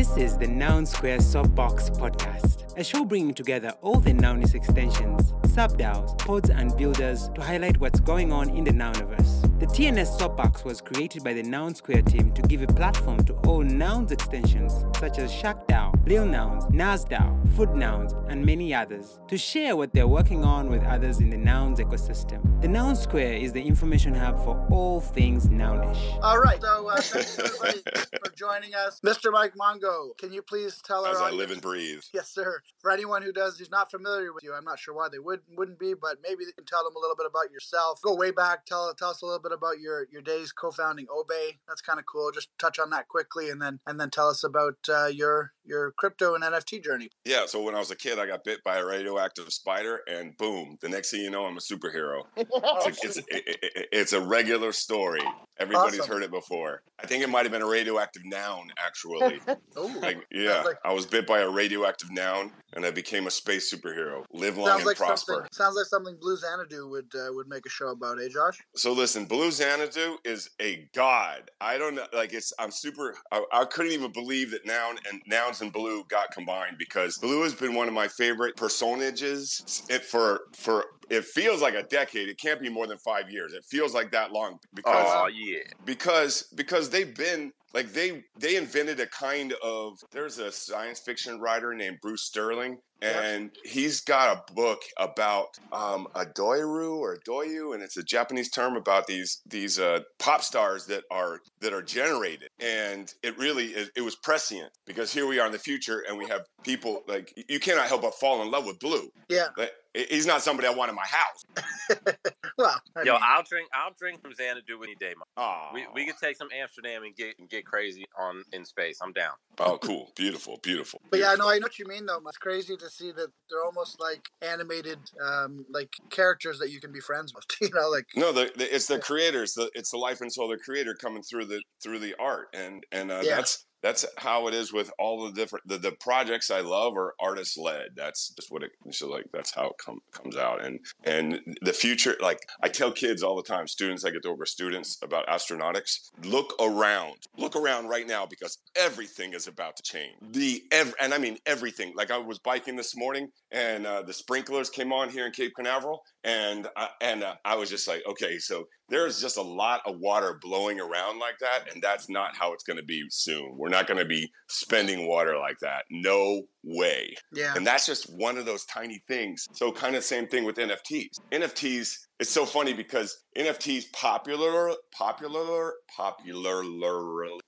This is the Noun Square Soapbox podcast, a show bringing together all the Nounish extensions, subDAOs, pods, and builders to highlight what's going on in the Nouniverse. The TNS Soapbox was created by the Noun Square team to give a platform to all Nouns extensions such as SharkDAO, Lil Nouns, NasDAO, Food Nouns, and many others to share what they're working on with others in the Nouns ecosystem. The Noun Square is the information hub for all things Nounish. All right. So uh, thanks everybody for joining us. Mr. Mike Mongo, can you please tell us? As I live and breathe. Yes, sir. For anyone who does who's not familiar with you, I'm not sure why they would wouldn't be, but maybe they can tell them a little bit about yourself. Go way back. Tell tell us a little bit about your your days co-founding Obey. That's kind of cool. Just touch on that quickly, and then and then tell us about uh, your your crypto and NFT journey. Yeah, so when I was a kid, I got bit by a radioactive spider, and boom, the next thing you know, I'm a superhero. It's oh, a, it's, it, it, it's a regular story. Everybody's Awesome. heard it before. I think it might have been a radioactive noun, actually. Oh, Like, yeah, like- I was bit by a radioactive noun, and I became a space superhero. Live long and like prosper. Sounds like something Blue Xanadu would uh, would make a show about, eh, Josh? So listen, Blue Xanadu is a god. I don't know, like it's. I'm super. I, I couldn't even believe that noun and nouns and blue got combined because blue has been one of my favorite personages. It for for it feels like a decade. It can't be more than five years. It feels like that long because Oh yeah. because because they've been like they they invented a kind of there's a science fiction writer named Bruce Sterling and he's got a book about um, a doiru or a doyu and it's a Japanese term about these these uh, pop stars that are that are generated and it really is, it was prescient because here we are in the future and we have people like you cannot help but fall in love with Blue. Yeah. Like, he's not somebody I want in my house. Well, I Yo, mean, I'll drink. I'll drink from Xanadu any day. Man. Oh, We we could take some Amsterdam and get and get crazy on in space. I'm down. oh, cool, beautiful, beautiful. But yeah, beautiful. no, I know what you mean though. It's crazy to see that they're almost like animated, um, like characters that you can be friends with. You know, like No, the, the, it's the creators. The, it's the life and soul of the creator coming through the through the art, and and uh, Yeah. that's that's how it is with all the different the, the projects I love are artist led. That's just what it so like that's how it come, comes out, and and the future. Like I tell kids all the time, students I get to over students about astronautics. Look around, look around right now because everything is about to change. The ev- and I mean everything. Like I was biking this morning, and uh, the sprinklers came on here in Cape Canaveral, and I, and uh, I was just like, okay, so there's just a lot of water blowing around like that, and that's not how it's going to be soon. We're not going to be spending water like that. No way. yeah, And that's just one of those tiny things. So kind of same thing with NFTs. NFTs. It's so funny because NFTs popular, popular, popular.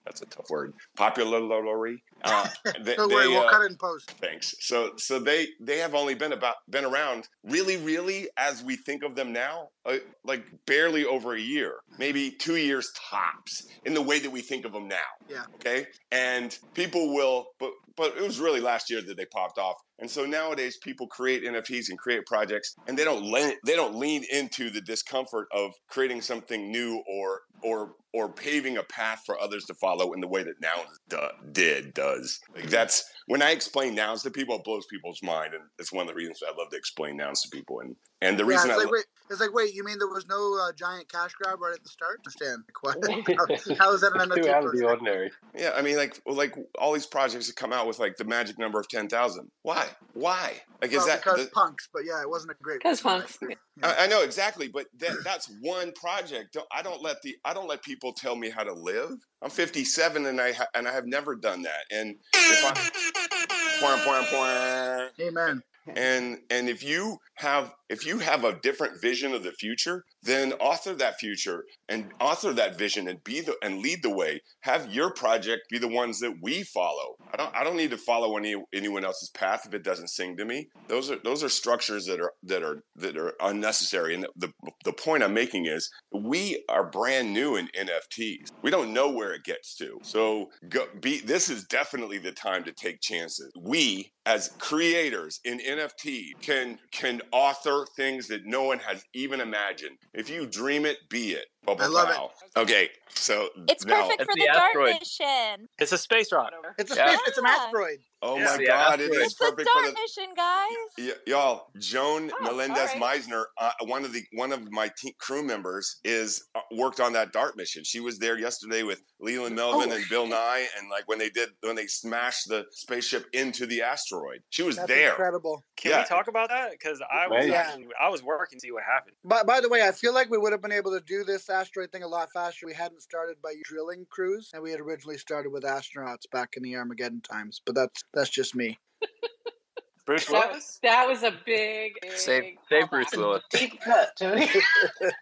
That's a tough word. Popularly. Uh, they, don't worry, they, we'll uh, cut it in post. Thanks. So so they they have only been about been around really really as we think of them now, uh, like barely over a year, maybe two years tops in the way that we think of them now. Yeah. Okay. And people will, but but it was really last year that they popped off. And so nowadays people create NFTs and create projects, and they don't lean they don't lean into the discomfort of creating something new or or or paving a path for others to follow in the way that nouns do, did does. Like that's when I explain nouns to people, it blows people's mind, and it's one of the reasons I love to explain nouns to people. And and the Yeah, reason it's I like lo- wait, it's like wait, you mean there was no uh, giant cash grab right at the start? Understand? Like, how, how is that an Too out of the ordinary. yeah, I mean like like all these projects that come out with like the magic number of ten thousand. Why? Why? Like is Well, that because the- punks? But yeah, it wasn't a great. Because one. punks. I, I know exactly, but that, that's one project. Don't, I don't let the I don't let people tell me how to live. I'm 57 and I ha, and I have never done that. And if I point, point, point, Amen. and and if you have if you have a different vision of the future, then author that future and author that vision and be the and lead the way. Have your project be the ones that we follow. I don't I don't need to follow any anyone else's path if it doesn't sing to me. Those are those are structures that are that are that are unnecessary. And the the, the point I'm making is we are brand new in NFTs. We don't know where it gets to. So go, be this is definitely the time to take chances. We as creators in NFT can can author things that no one has even imagined. If you dream it, be it. Bubble I love it. Okay, so It's now, perfect It's for the the dart asteroid. mission. It's a space rock. It's a Yeah. space. It's an asteroid. Oh Yeah, my the God, it asteroid. It's the perfect for dart the mission, guys. Y- y'all, Joan Oh, Melendez all Meisner, uh, one of the one of my te- crew members, is uh, worked on that Dart mission. She was there yesterday with Leland Melvin Oh, and Bill Nye, and like when they did when they smashed the spaceship into the asteroid, she was That's there. incredible. Can Yeah. we talk about that? Because I was Right. actually, I was working to see what happened. By, by the way, I feel like we would have been able to do this asteroid thing a lot faster. We hadn't started by drilling crews, and we had originally started with astronauts back in the Armageddon times. But that's that's just me. Bruce That Willis. was that was a big, Save, big save callback. Bruce Willis. Deep cut, Tony.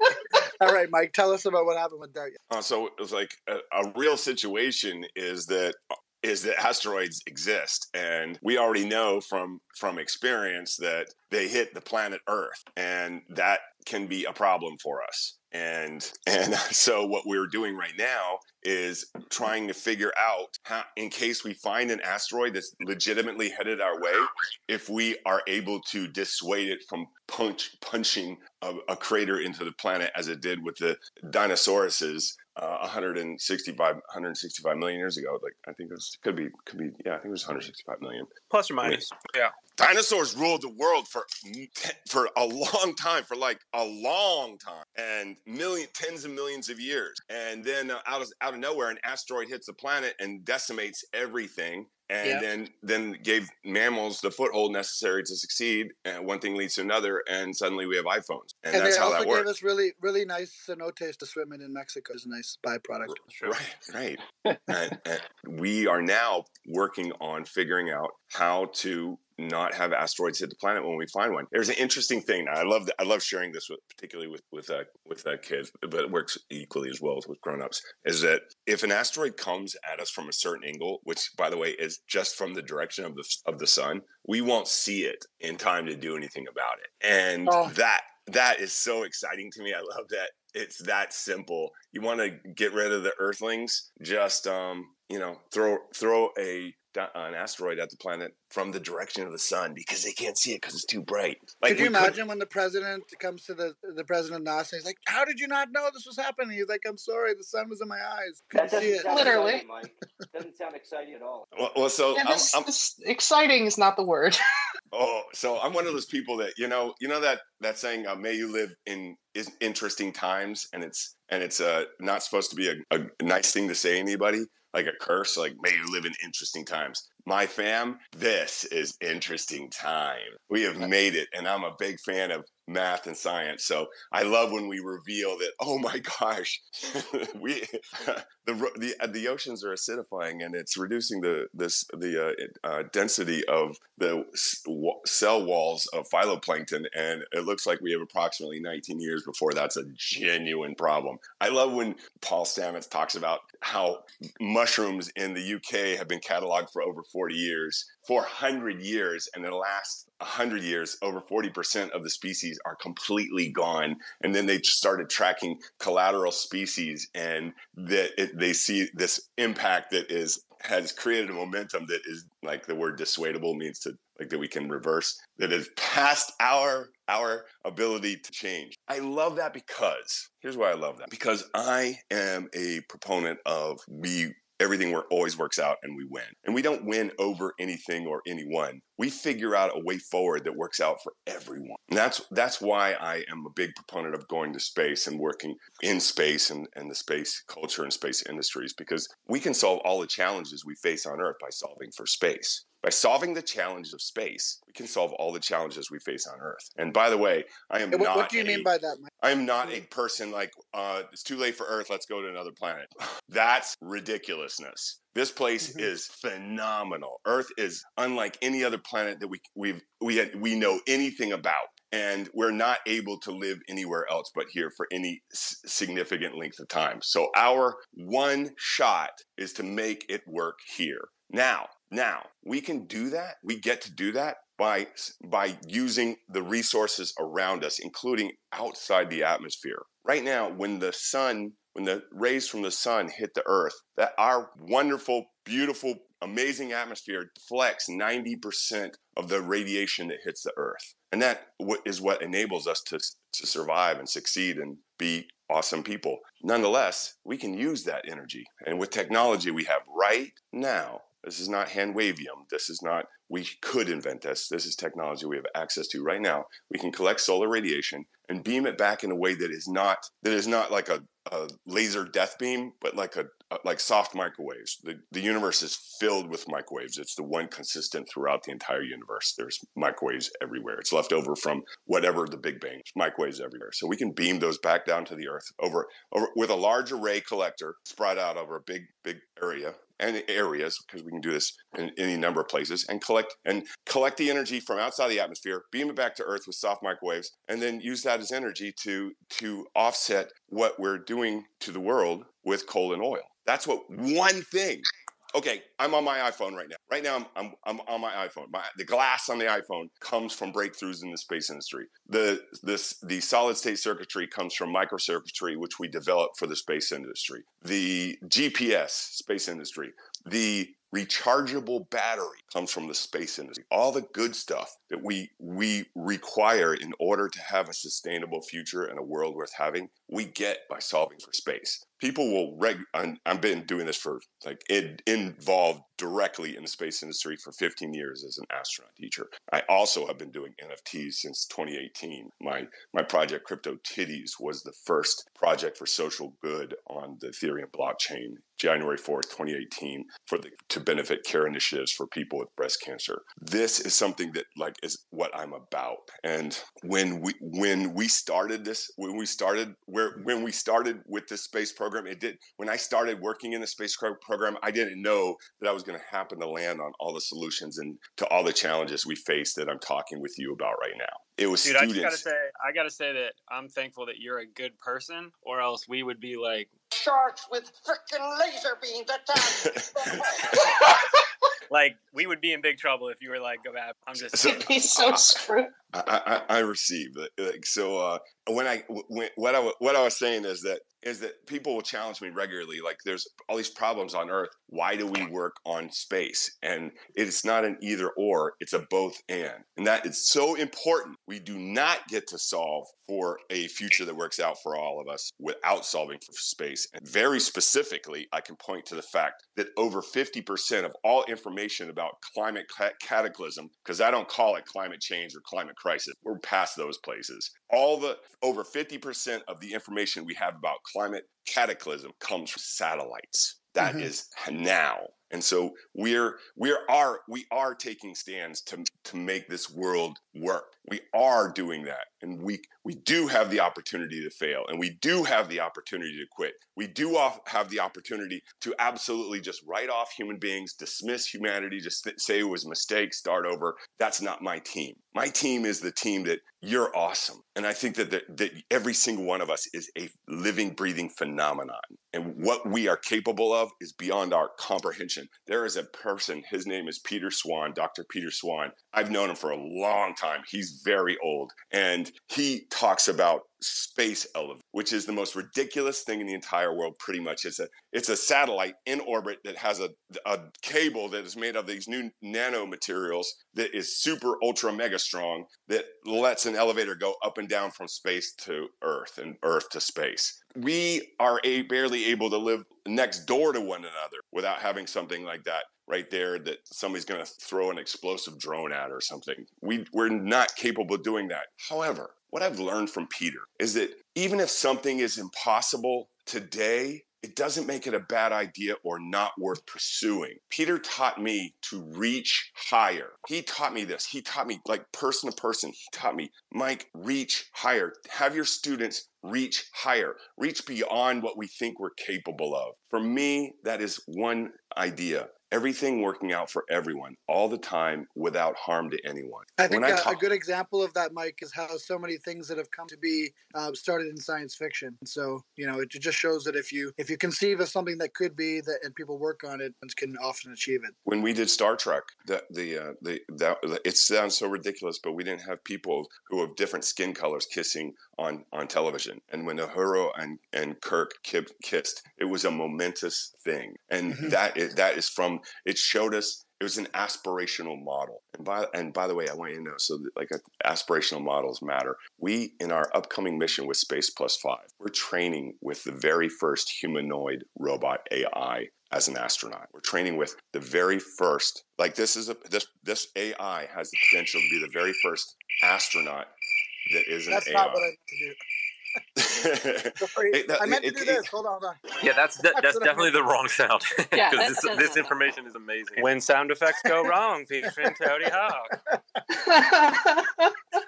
All right, Mike, tell us about what happened with Dart. Uh, so it was like a, a real situation is that is that asteroids exist and we already know from from experience that they hit the planet earth and that can be a problem for us and and so what we're doing right now is trying to figure out how in case we find an asteroid that's legitimately headed our way if we are able to dissuade it from punch punching a, a crater into the planet as it did with the dinosauruses uh, 165 165 million years ago like i think it was could be could be yeah i think it was 165 million Plus or minus. Yeah. dinosaurs ruled the world for for a long time for like a long time and million tens of millions of years and then uh, out of out of nowhere an asteroid hits the planet and decimates everything and Yeah. then then gave mammals the foothold necessary to succeed and one thing leads to another and suddenly we have iPhones and, And, that's how that gave works us really really nice cenotes to swim in in Mexico. It's a nice byproduct. Right, right. and, and we are now working on figuring out how to not have asteroids hit the planet when we find one. There's an interesting thing. I love I love sharing this with particularly with with uh, with uh, kids, but it works equally as well as with grown-ups. Is that if an asteroid comes at us from a certain angle, which by the way is just from the direction of the of the sun, we won't see it in time to do anything about it. And Oh. that that is so exciting to me. I love that it's that simple. You want to get rid of the Earthlings? Just um, you know, throw throw a an asteroid at the planet from the direction of the sun because they can't see it because it's too bright. Could you we imagine when the president comes to the the president of NASA? He's like, "How did you not know this was happening?" He's like, "I'm sorry, the sun was in my eyes. That Couldn't see it." Literally. exciting, Doesn't sound exciting at all. Well, well so Yeah, I'm, this, I'm this exciting is not the word. oh, so I'm one of those people that you know, you know that that saying, uh, "May you live in is interesting times," and it's and it's uh, not supposed to be a, a nice thing to say to anybody, like a curse, like "May you live in interesting times." My fam, this is interesting time. We have made it, and I'm a big fan of math and science. So I love when we reveal that. Oh my gosh, we the the the oceans are acidifying, and it's reducing the this the uh, uh, density of the cell walls of phytoplankton, and it looks like we have approximately 19 years before that's a genuine problem. I love when Paul Stamets talks about how mushrooms in the UK have been cataloged for over 40 years, 400 years, and the last 100 years, over 40% of the species are completely gone. And then they started tracking collateral species, and that it, they see this impact that is has created a momentum that is like the word dissuadable means to like that we can reverse that is past our our ability to change. I love that because here's why I love that because I am a proponent of we everything work, always works out and we win. And we don't win over anything or anyone. We figure out a way forward that works out for everyone. And that's that's why I am a big proponent of going to space and working in space and, and the space culture and space industries because we can solve all the challenges we face on Earth by solving for space. By solving the challenges of space, we can solve all the challenges we face on Earth. And by the way, I am What, not what do you a- mean by that, Mike? I'm not a person like uh, it's too late for Earth. Let's go to another planet. That's ridiculousness. This place Mhm. is phenomenal. Earth is unlike any other planet that we we've we we know anything about, and we're not able to live anywhere else but here for any s- significant length of time. So our one shot is to make it work here. Now, now we can do that. We get to do that by by using the resources around us, including outside the atmosphere. Right now, when the sun, when the rays from the sun hit the earth, that our wonderful, beautiful, amazing atmosphere deflects 90% of the radiation that hits the earth. And that is what enables us to, to survive and succeed and be awesome people. Nonetheless, we can use that energy. And with technology we have right now, this is not hand wavium. This is not, we could invent this. This is technology we have access to right now. We can collect solar radiation and beam it back in a way that is not, that is not like a, a laser death beam, but like a, like soft microwaves. The, the universe is filled with microwaves. It's the one consistent throughout the entire universe. There's microwaves everywhere. It's left over from whatever the Big Bang. microwaves everywhere. So we can beam those back down to the Earth over, over with a large array collector spread out over a big big area and areas because we can do this in any number of places and collect and collect the energy from outside the atmosphere beam it back to earth with soft microwaves and then use that as energy to to offset what we're doing to the world with coal and oil that's what one thing okay, I'm on my iPhone right now. Right now, I'm, I'm, I'm on my iPhone. My, the glass on the iPhone comes from breakthroughs in the space industry. The this the solid state circuitry comes from microcircuitry, which we developed for the space industry. The GPS space industry. The rechargeable battery comes from the space industry. All the good stuff that we we require in order to have a sustainable future and a world worth having, we get by solving for space. People will reg. I've been doing this for like it involved directly in the space industry for 15 years as an astronaut teacher. I also have been doing NFTs since 2018. My my project Crypto Titties was the first project for social good on the Ethereum blockchain January 4th, 2018 for the to benefit care initiatives for people with breast cancer. This is something that like is what I'm about. And when we when we started this when we started where when we started with this space program it did when I started working in the space program I didn't know that I was going to happen to land on all the solutions and to all the challenges we face that I'm talking with you about right now. It was Dude, students. I gotta say, I gotta say that I'm thankful that you're a good person, or else we would be like sharks with freaking laser beams attached. like we would be in big trouble if you were like, "Go back." I'm just. So- He's so screwed. I, I, I receive. Like, so uh, when I when, what I what I was saying is that is that people will challenge me regularly. Like there's all these problems on Earth. Why do we work on space? And it's not an either or. It's a both and. And that is so important. We do not get to solve for a future that works out for all of us without solving for space. And very specifically, I can point to the fact that over 50% of all information about climate cataclysm, because I don't call it climate change or climate crisis, we're past those places. All the over 50% of the information we have about climate cataclysm comes from satellites. That is Mhm. now. And so we're we are we are taking stands to to make this world work. We are doing that. And we we do have the opportunity to fail and we do have the opportunity to quit. We do off, have the opportunity to absolutely just write off human beings, dismiss humanity, just th- say it was a mistake, start over. That's not my team. My team is the team that you're awesome. And I think that, that, that every single one of us is a living, breathing phenomenon. And what we are capable of is beyond our comprehension. There is a person, his name is Peter Swan, Dr. Peter Swan. I've known him for a long time. He's very old. And he talks about space elevator, which is the most ridiculous thing in the entire world, pretty much. It's a it's a satellite in orbit that has a, a cable that is made of these new nanomaterials that is super ultra mega strong that lets an elevator go up and down from space to earth and earth to space we are a, barely able to live next door to one another without having something like that right there that somebody's going to throw an explosive drone at or something we, we're not capable of doing that however what i've learned from peter is that even if something is impossible today it doesn't make it a bad idea or not worth pursuing. Peter taught me to reach higher. He taught me this. He taught me, like person to person, he taught me, Mike, reach higher. Have your students reach higher, reach beyond what we think we're capable of. For me, that is one idea. Everything working out for everyone all the time without harm to anyone. I think I uh, a good example of that, Mike, is how so many things that have come to be uh, started in science fiction. So you know, it just shows that if you if you conceive of something that could be that and people work on it, ones can often achieve it. when we did Star Trek, the the uh, the that it sounds so ridiculous, but we didn't have people who have different skin colors kissing on on television. And when Uhura and and Kirk ki- kissed, it was a momentous thing, and Mhm. that is, that is from it showed us it was an aspirational model. And by and by the way, I want you to know so that, like aspirational models matter. We in our upcoming mission with Space Plus Five, we're training with the very first humanoid robot AI as an astronaut. We're training with the very first, like this is a this this AI has the potential to be the very first astronaut that is an That's AI. not what I meant to do. It- that- I meant to it- do it- this. Hold on, hold on. Yeah, that's that, That's that's definitely the wrong sound. Yeah, because that this, this information is amazing. When sound effects go wrong, featuring Tony Hawk.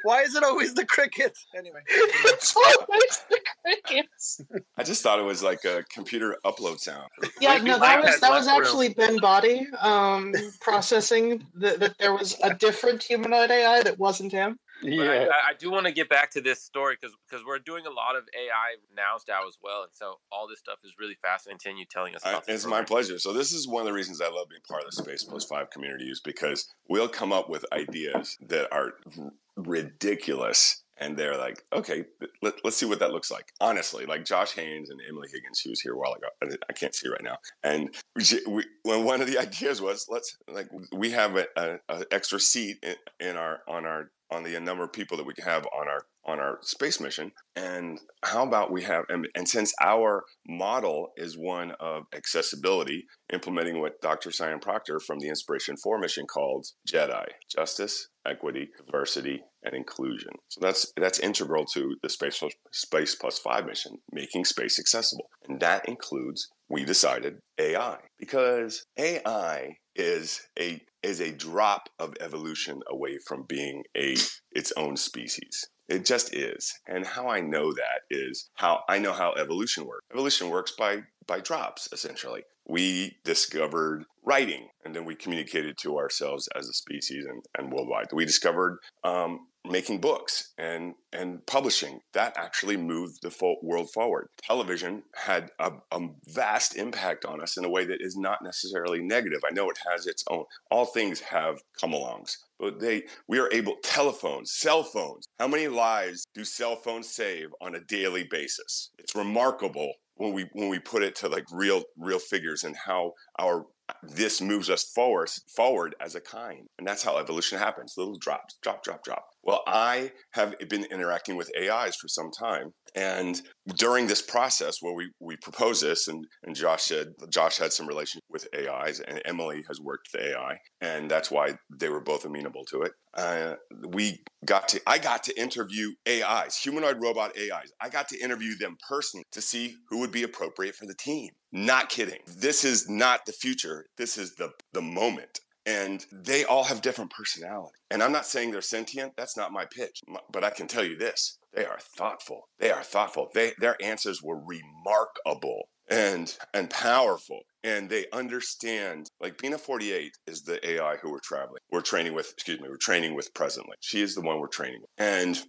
Why is it always the crickets? Anyway. it's always the crickets. I just thought it was like a computer upload sound. Yeah, Maybe no, that was that was less room. actually Ben Body um, processing that, that there was a different humanoid AI that wasn't him. But I, I- do want to get back to this story because because we're doing a lot of AI now style as well, and so all this stuff is really fascinating. Continue telling us I, it's my pleasure. So this is one of the reasons I love being part of the Space Plus Five community is because we'll come up with ideas that are r- ridiculous, and they're like, okay, let, let's see what that looks like. Honestly, like Josh Haynes and Emily Higgins, who was here a while ago. I, can't see right now. And we, we, when one of the ideas was, let's like we have a, a, a extra seat in, in our on our on the number of people that we can have on our on our space mission. And how about we have and, and since our model is one of accessibility implementing what dr sian proctor from the inspiration 4 mission called jedi justice equity diversity and inclusion. So that's that's integral to the space space plus 5 mission making space accessible. And that includes we decided ai because ai is a is a drop of evolution away from being a its own species. It just is. And how I know that is how I know how evolution works. Evolution works by by drops essentially. We discovered writing and then we communicated to ourselves as a species and, and worldwide. We discovered um, making books and and publishing. That actually moved the world forward. Television had a, a vast impact on us in a way that is not necessarily negative. I know it has its own all things have come alongs but they we are able telephones cell phones how many lives do cell phones save on a daily basis? It's remarkable when we when we put it to like real real figures and how our this moves us forward forward as a kind and that's how evolution happens little drops drop drop drop. Well i have been interacting with ais for some time and during this process where we we proposed this and and josh said josh had some relationship with ais and emily has worked with ai and that's why they were both amenable to it. Uh, we got to i got to interview ais humanoid robot ais i got to interview them personally to see who would be appropriate for the team not kidding. This is not the future. This is the the moment. And they all have different personality. And i'm not saying they're sentient. That's not my pitch. But i can tell you this. They are thoughtful. They are thoughtful. They their answers were remarkable and and powerful. And they understand like bina 48 is the ai who we're traveling we're training with excuse me we're training with presently. She is the one we're training with. And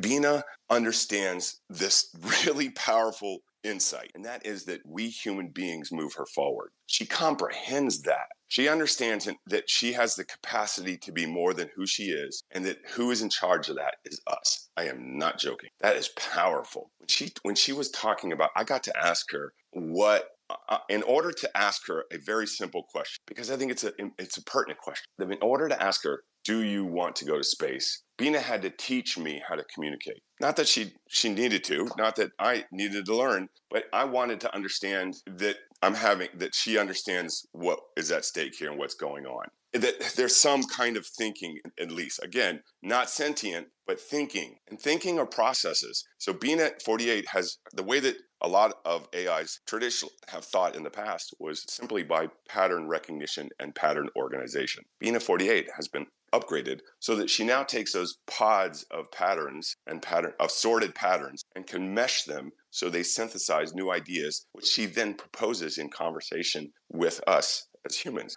bina understands this really powerful insight and that is that we human beings move her forward. She comprehends that. She understands that she has the capacity to be more than who she is and that who is in charge of that is us. I am not joking. That is powerful. When she when she was talking about i got to ask her what uh, in order to ask her a very simple question because i think it's a it's a pertinent question in order to ask her do you want to go to space? Bina had to teach me how to communicate. Not that she she needed to not that i needed to learn but i wanted to understand that i'm having that she understands what is at stake here and what's going on. That there's some kind of thinking at least. Again not sentient but thinking and thinking are processes. So Bina 48 has the way that a lot of ais traditionally have thought in the past was simply by pattern recognition and pattern organization. Being at 48 has been upgraded so that she now takes those pods of patterns and pattern of sorted patterns and can mesh them so they synthesize new ideas which she then proposes in conversation with us as humans.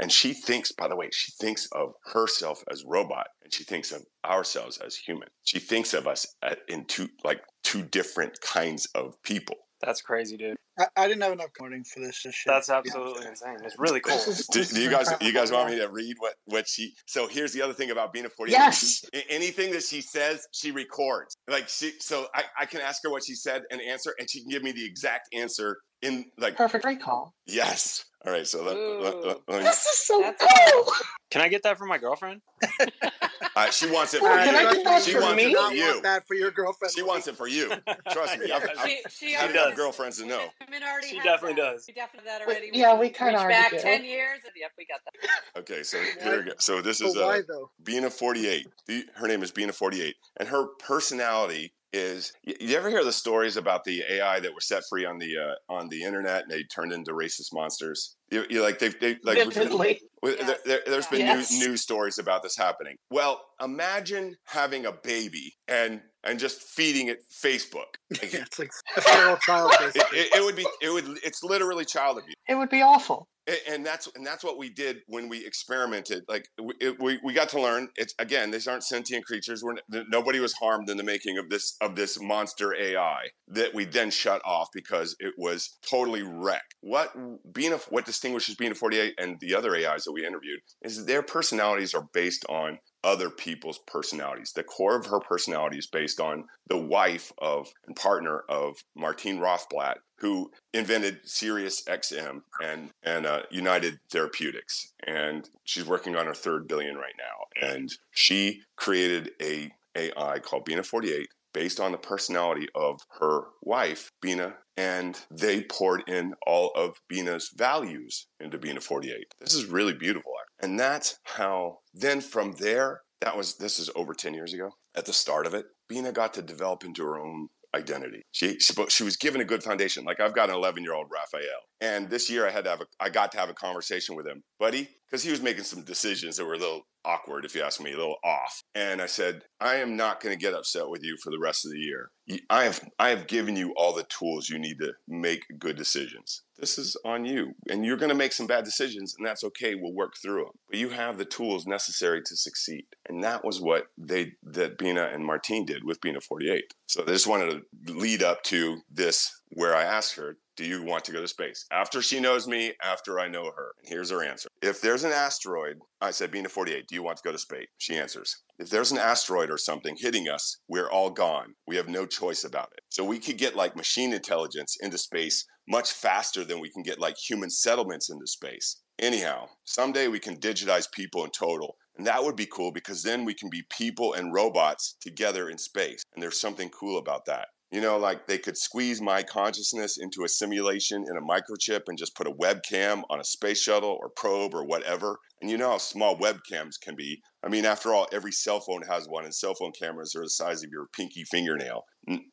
And she thinks by the way she thinks of herself as robot and she thinks of ourselves as human. She thinks of us in two like two different kinds of people. That's crazy, dude. I, I didn't have enough coding for this, this shit. That's absolutely insane. It's really cool. Do, do you is guys you guys want me to read what what she so here's the other thing about Bina 40. Yes. A- anything that she says she records like she so I, I can ask her what she said and answer and she can give me the exact answer in like Perfect recall. yes All right, so let, let- let- let me- This is so That's cool. Can I get that from my girlfriend? uh, she wants it for Uh, can you. She wants me? it for you. want that for your girlfriend. She wants it for you. Trust me. I've, I've She, she had already enough does. girlfriends to know. Women already She definitely that. does. We definitely have that Wait, already. yeah, we kinda back do. ten years. And yep, we got that. Okay, so here we go. So this is why uh, though? Bina forty eight. Her name is Bina forty eight, and her personality is. You ever hear the stories about the AI that were set free on the uh, on the internet and they turned into racist monsters? You, you like they've they, like Vividly. Yes, there, there, there's been yes. news, news stories about this happening. Well, imagine having a baby and and just feeding it Facebook. Like, Yeah, it's like a feral child, it, basically. it, it would be it would it's literally child abuse. It would be awful. A- and that's and that's what we did when we experimented. Like we, it, we, we got to learn. It's again, these aren't sentient creatures. We're, nobody was harmed in the making of this of this monster AI that we then shut off because it was totally wrecked. What Bina, what distinguishes Bina 48 and the other AIs that we interviewed is their personalities are based on other people's personalities. The core of her personality is based on the wife of and partner of Martine Rothblatt, who invented Sirius XM and and uh, United Therapeutics, and she's working on her third billion right now. And she created a AI called Bina 48 based on the personality of her wife, Bina, and they poured in all of Bina's values into Bina 48. This is really beautiful. And that's how, then from there, that was, this is over 10 years ago. At the start of it, Bina got to develop into her own identity. She, she, she was given a good foundation. Like I've got an 11 year old Raphael. And this year I had to have a, I got to have a conversation with him, buddy, because he was making some decisions that were a little awkward, if you ask me, a little off. And I said, I am not going to get upset with you for the rest of the year. I have, I have given you all the tools you need to make good decisions. This is on you, and you're going to make some bad decisions, and that's okay. We'll work through them. But you have the tools necessary to succeed, and that was what they that Bina and Martine did with Bina 48. So they just wanted to lead up to this, where I asked her, "Do you want to go to space?" After she knows me, after I know her, and here's her answer: If there's an asteroid, I said, Bina 48, do you want to go to space? She answers, if there's an asteroid or something hitting us, we're all gone. We have no choice about it. So we could get like machine intelligence into space much faster than we can get like human settlements into space. Anyhow, someday we can digitize people in total. And that would be cool because then we can be people and robots together in space. And there's something cool about that. You know, like they could squeeze my consciousness into a simulation in a microchip and just put a webcam on a space shuttle or probe or whatever. And you know how small webcams can be. I mean, after all, every cell phone has one, and cell phone cameras are the size of your pinky fingernail.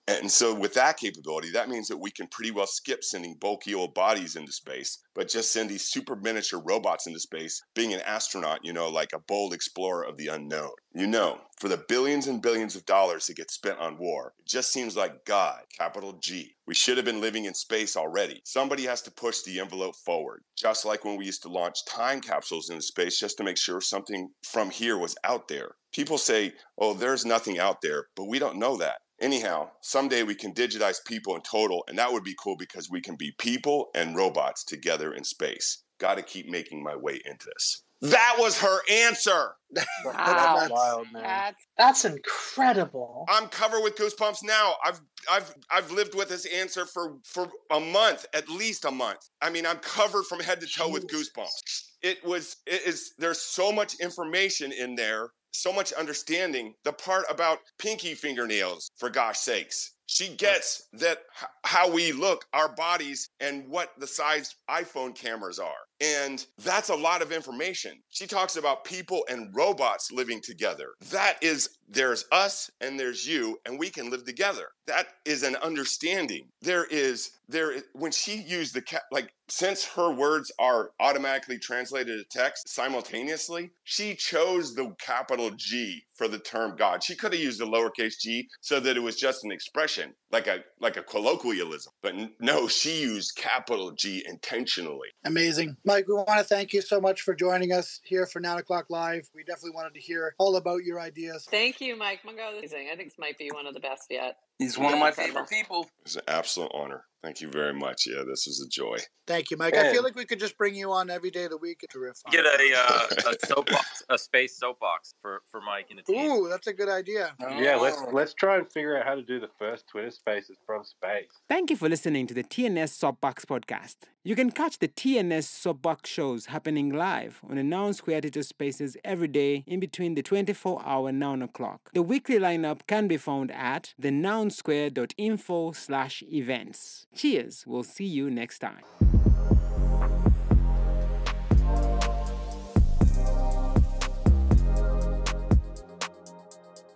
And so, with that capability, that means that we can pretty well skip sending bulky old bodies into space, but just send these super miniature robots into space, being an astronaut, you know, like a bold explorer of the unknown. You know, for the billions and billions of dollars that get spent on war, it just seems like God, capital G. We should have been living in space already. Somebody has to push the envelope forward, just like when we used to launch time capsules into space just to make sure something from here was out there. People say, oh, there's nothing out there, but we don't know that. Anyhow, someday we can digitize people in total, and that would be cool because we can be people and robots together in space. Got to keep making my way into this. That was her answer. Wow. nuts. Wild man. That's That's incredible. I'm covered with goosebumps now. I've I've I've lived with this answer for for a month, at least a month. I mean, I'm covered from head to toe with goosebumps. It was it is there's so much information in there, so much understanding. The part about pinky fingernails, for gosh sakes. She gets that h- how we look, our bodies, and what the size iPhone cameras are. And that's a lot of information. She talks about people and robots living together. That is, there's us and there's you, and we can live together. That is an understanding. There is, there, is- when she used the, ca- like, since her words are automatically translated to text simultaneously, she chose the capital G for the term God. She could have used the lowercase g so that it was just an expression, like a like a colloquialism. But no, she used capital G intentionally. Amazing. Mike, we want to thank you so much for joining us here for Noun o'clock live. We definitely wanted to hear all about your ideas. thank you, Mike Mongo. This is amazing. I think this might be one of the best yet. He's one of my favorite people. It's an absolute honor. Thank you very much. Yeah, this was a joy. Thank you, Mike. I feel like we could just bring you on every day of the week to riff. on Get a uh, a soapbox, a space soapbox for for Mike and the team. Ooh, that's a good idea. Yeah, let's Oh. let's try and figure out how to do the first Twitter Spaces from space. Thank you for listening to the TNS Soapbox podcast. You can catch the TNS Soapbox shows happening live on the Noun Square Theatre Spaces every day in between the 24-hour Noun o'clock. The weekly lineup can be found at thenounsquare.info slash events. Cheers, we'll see you next time.